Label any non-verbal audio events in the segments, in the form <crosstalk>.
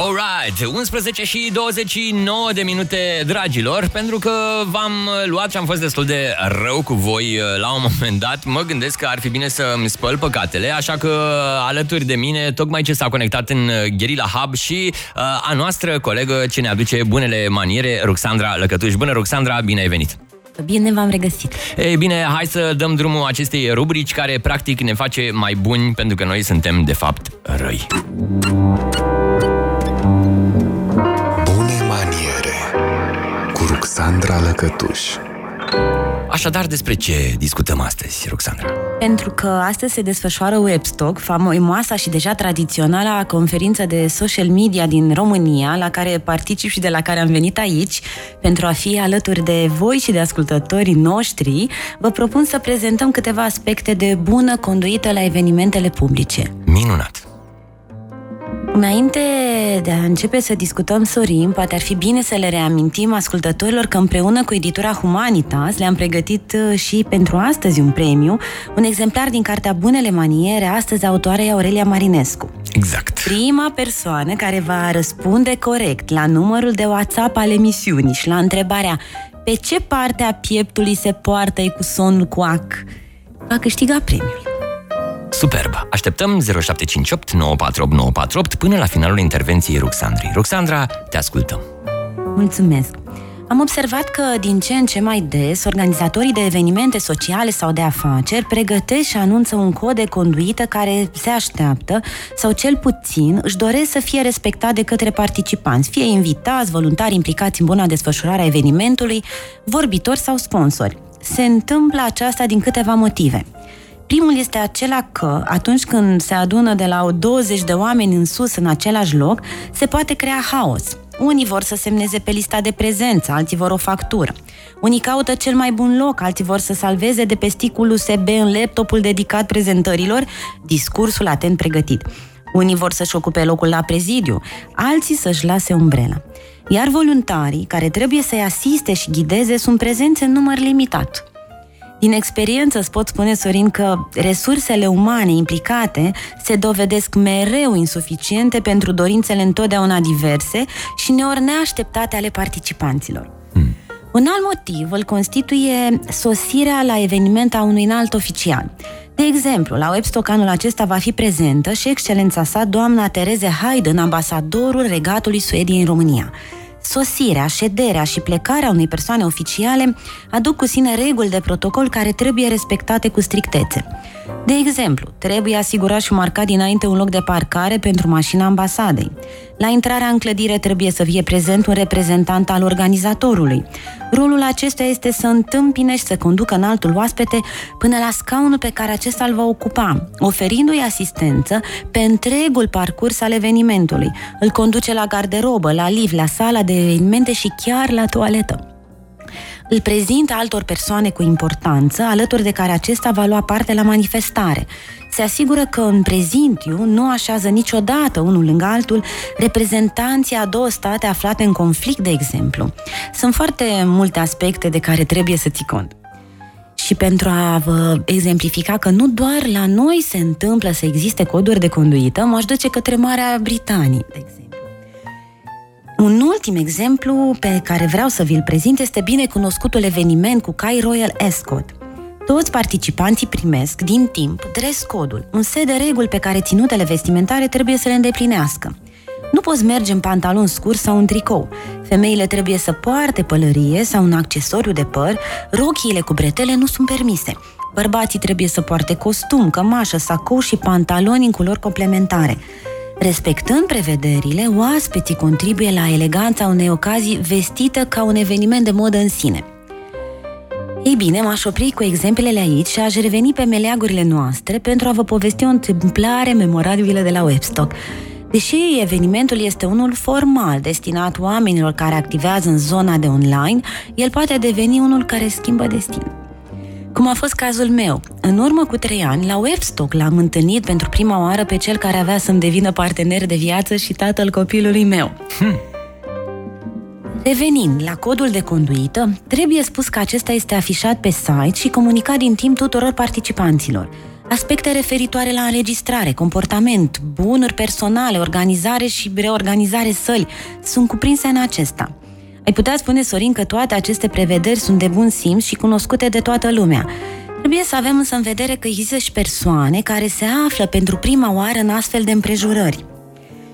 Alright, 11 și 29 de minute, dragilor, pentru că v-am luat și am fost destul de rău cu voi uh, la un <laughs> moment dat, mă gândesc că ar fi bine să-mi spăl păcatele, așa că alături de mine, tocmai ce s-a conectat în uh, Guerilla Hub și uh, a noastră colegă ce ne aduce bunele maniere, Ruxandra Lăcătuș. Bună, Ruxandra, bine ai venit! Bine v-am regăsit. Ei bine, hai să dăm drumul acestei rubrici care practic ne face mai buni pentru că noi suntem de fapt răi. Ruxandra Lăcătuș. Așadar, despre ce discutăm astăzi, Roxandra? Pentru că astăzi se desfășoară Webstock, faimoasa și deja tradițională conferință de social media din România, la care particip și de la care am venit aici, pentru a fi alături de voi și de ascultătorii noștri, vă propun să prezentăm câteva aspecte de bună conduită la evenimentele publice. Minunat! Înainte de a începe să discutăm, Sorin, poate ar fi bine să le reamintim ascultătorilor că împreună cu editura Humanitas le-am pregătit uh, și pentru astăzi un premiu, un exemplar din cartea Bunele Maniere, astăzi autoarea Aurelia Marinescu. Exact. Prima persoană care va răspunde corect la numărul de WhatsApp al emisiunii și la întrebarea pe ce parte a pieptului se poartă cu sonul cu ac, va câștiga premiul. Superb! Așteptăm 0758 948 948 până la finalul intervenției Ruxandrei. Ruxandra, te ascultăm. Mulțumesc! Am observat că din ce în ce mai des organizatorii de evenimente sociale sau de afaceri pregătesc și anunță un cod de conduită care se așteaptă sau cel puțin își doresc să fie respectat de către participanți, fie invitați, voluntari implicați în buna desfășurare a evenimentului, vorbitori sau sponsori. Se întâmplă aceasta din câteva motive – Primul este acela că, atunci când se adună de la 20 de oameni în sus în același loc, se poate crea haos. Unii vor să semneze pe lista de prezență, alții vor o factură. Unii caută cel mai bun loc, alții vor să salveze de pe sticul USB în laptopul dedicat prezentărilor discursul atent pregătit. Unii vor să-și ocupe locul la prezidiu, alții să-și lase umbrela. Iar voluntarii, care trebuie să-i asiste și ghideze, sunt prezenți în număr limitat. Din experiență îți pot spune, Sorin, că resursele umane implicate se dovedesc mereu insuficiente pentru dorințele întotdeauna diverse și neori neașteptate ale participanților. Hmm. Un alt motiv îl constituie sosirea la eveniment a unui înalt oficial. De exemplu, la Webstock anul acesta va fi prezentă și excelența sa doamna Tereze Haydn, ambasadorul regatului Suediei în România. Sosirea, șederea și plecarea unei persoane oficiale aduc cu sine reguli de protocol care trebuie respectate cu strictețe. De exemplu, trebuie asigurat și marcat dinainte un loc de parcare pentru mașina ambasadei. La intrarea în clădire trebuie să fie prezent un reprezentant al organizatorului. Rolul acestuia este să întâmpine și să conducă în altul oaspete până la scaunul pe care acesta îl va ocupa, oferindu-i asistență pe întregul parcurs al evenimentului. Îl conduce la garderobă, la lift, la sala de evenimente și chiar la toaletă îl prezintă altor persoane cu importanță, alături de care acesta va lua parte la manifestare. Se asigură că în prezintiu nu așează niciodată unul lângă altul reprezentanții a două state aflate în conflict, de exemplu. Sunt foarte multe aspecte de care trebuie să ții cont. Și pentru a vă exemplifica că nu doar la noi se întâmplă să existe coduri de conduită, m-aș duce către Marea Britanie, de exemplu. Un ultim exemplu pe care vreau să vi-l prezint este bine cunoscutul eveniment cu cai Royal Ascot. Toți participanții primesc, din timp, dress codul, un set de reguli pe care ținutele vestimentare trebuie să le îndeplinească. Nu poți merge în pantalon scurs sau în tricou. Femeile trebuie să poarte pălărie sau un accesoriu de păr, rochiile cu bretele nu sunt permise. Bărbații trebuie să poarte costum, cămașă, sacou și pantaloni în culori complementare. Respectând prevederile, oaspeții contribuie la eleganța unei ocazii vestită ca un eveniment de modă în sine. Ei bine, m-aș opri cu exemplele aici și aș reveni pe meleagurile noastre pentru a vă povesti o întâmplare memorabilă de la Webstock. Deși evenimentul este unul formal, destinat oamenilor care activează în zona de online, el poate deveni unul care schimbă destinul cum a fost cazul meu. În urmă cu trei ani, la Webstock l-am întâlnit pentru prima oară pe cel care avea să-mi devină partener de viață și tatăl copilului meu. Hmm. Revenind la codul de conduită, trebuie spus că acesta este afișat pe site și comunicat din timp tuturor participanților. Aspecte referitoare la înregistrare, comportament, bunuri personale, organizare și reorganizare săli sunt cuprinse în acesta. Ai putea spune, Sorin, că toate aceste prevederi sunt de bun simț și cunoscute de toată lumea. Trebuie să avem însă în vedere că există și persoane care se află pentru prima oară în astfel de împrejurări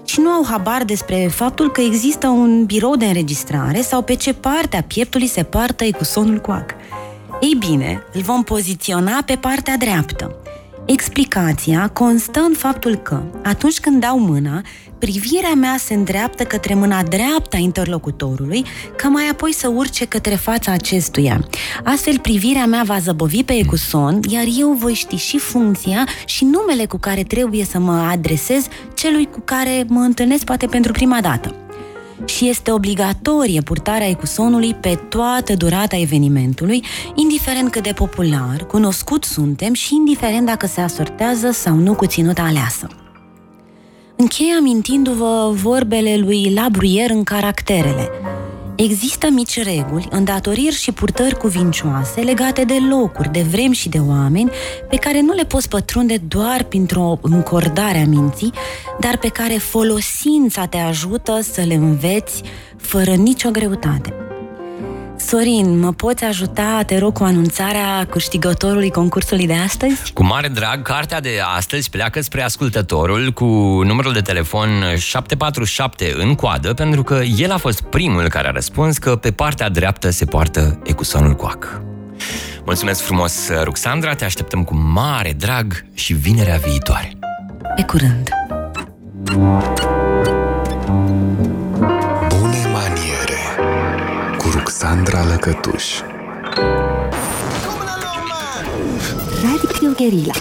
și nu au habar despre faptul că există un birou de înregistrare sau pe ce parte a pieptului se poartă ecusonul coac. Ei bine, îl vom poziționa pe partea dreaptă. Explicația constă în faptul că, atunci când dau mâna, privirea mea se îndreaptă către mâna dreaptă a interlocutorului, ca mai apoi să urce către fața acestuia. Astfel, privirea mea va zăbovi pe ecuson, iar eu voi ști și funcția și numele cu care trebuie să mă adresez celui cu care mă întâlnesc poate pentru prima dată și este obligatorie purtarea ecusonului pe toată durata evenimentului, indiferent cât de popular, cunoscut suntem și indiferent dacă se asortează sau nu cu ținuta aleasă. Închei amintindu-vă vorbele lui Labruier în caracterele. Există mici reguli, îndatoriri și purtări cuvincioase legate de locuri, de vremi și de oameni pe care nu le poți pătrunde doar printr-o încordare a minții, dar pe care folosința te ajută să le înveți fără nicio greutate. Sorin, mă poți ajuta, te rog, cu anunțarea câștigătorului concursului de astăzi? Cu mare drag, cartea de astăzi pleacă spre ascultătorul cu numărul de telefon 747 în coadă, pentru că el a fost primul care a răspuns că pe partea dreaptă se poartă ecusonul coac. Mulțumesc frumos, Ruxandra, te așteptăm cu mare drag și vinerea viitoare. Pe curând! Sandra Lăcătuș. Radio Guerilla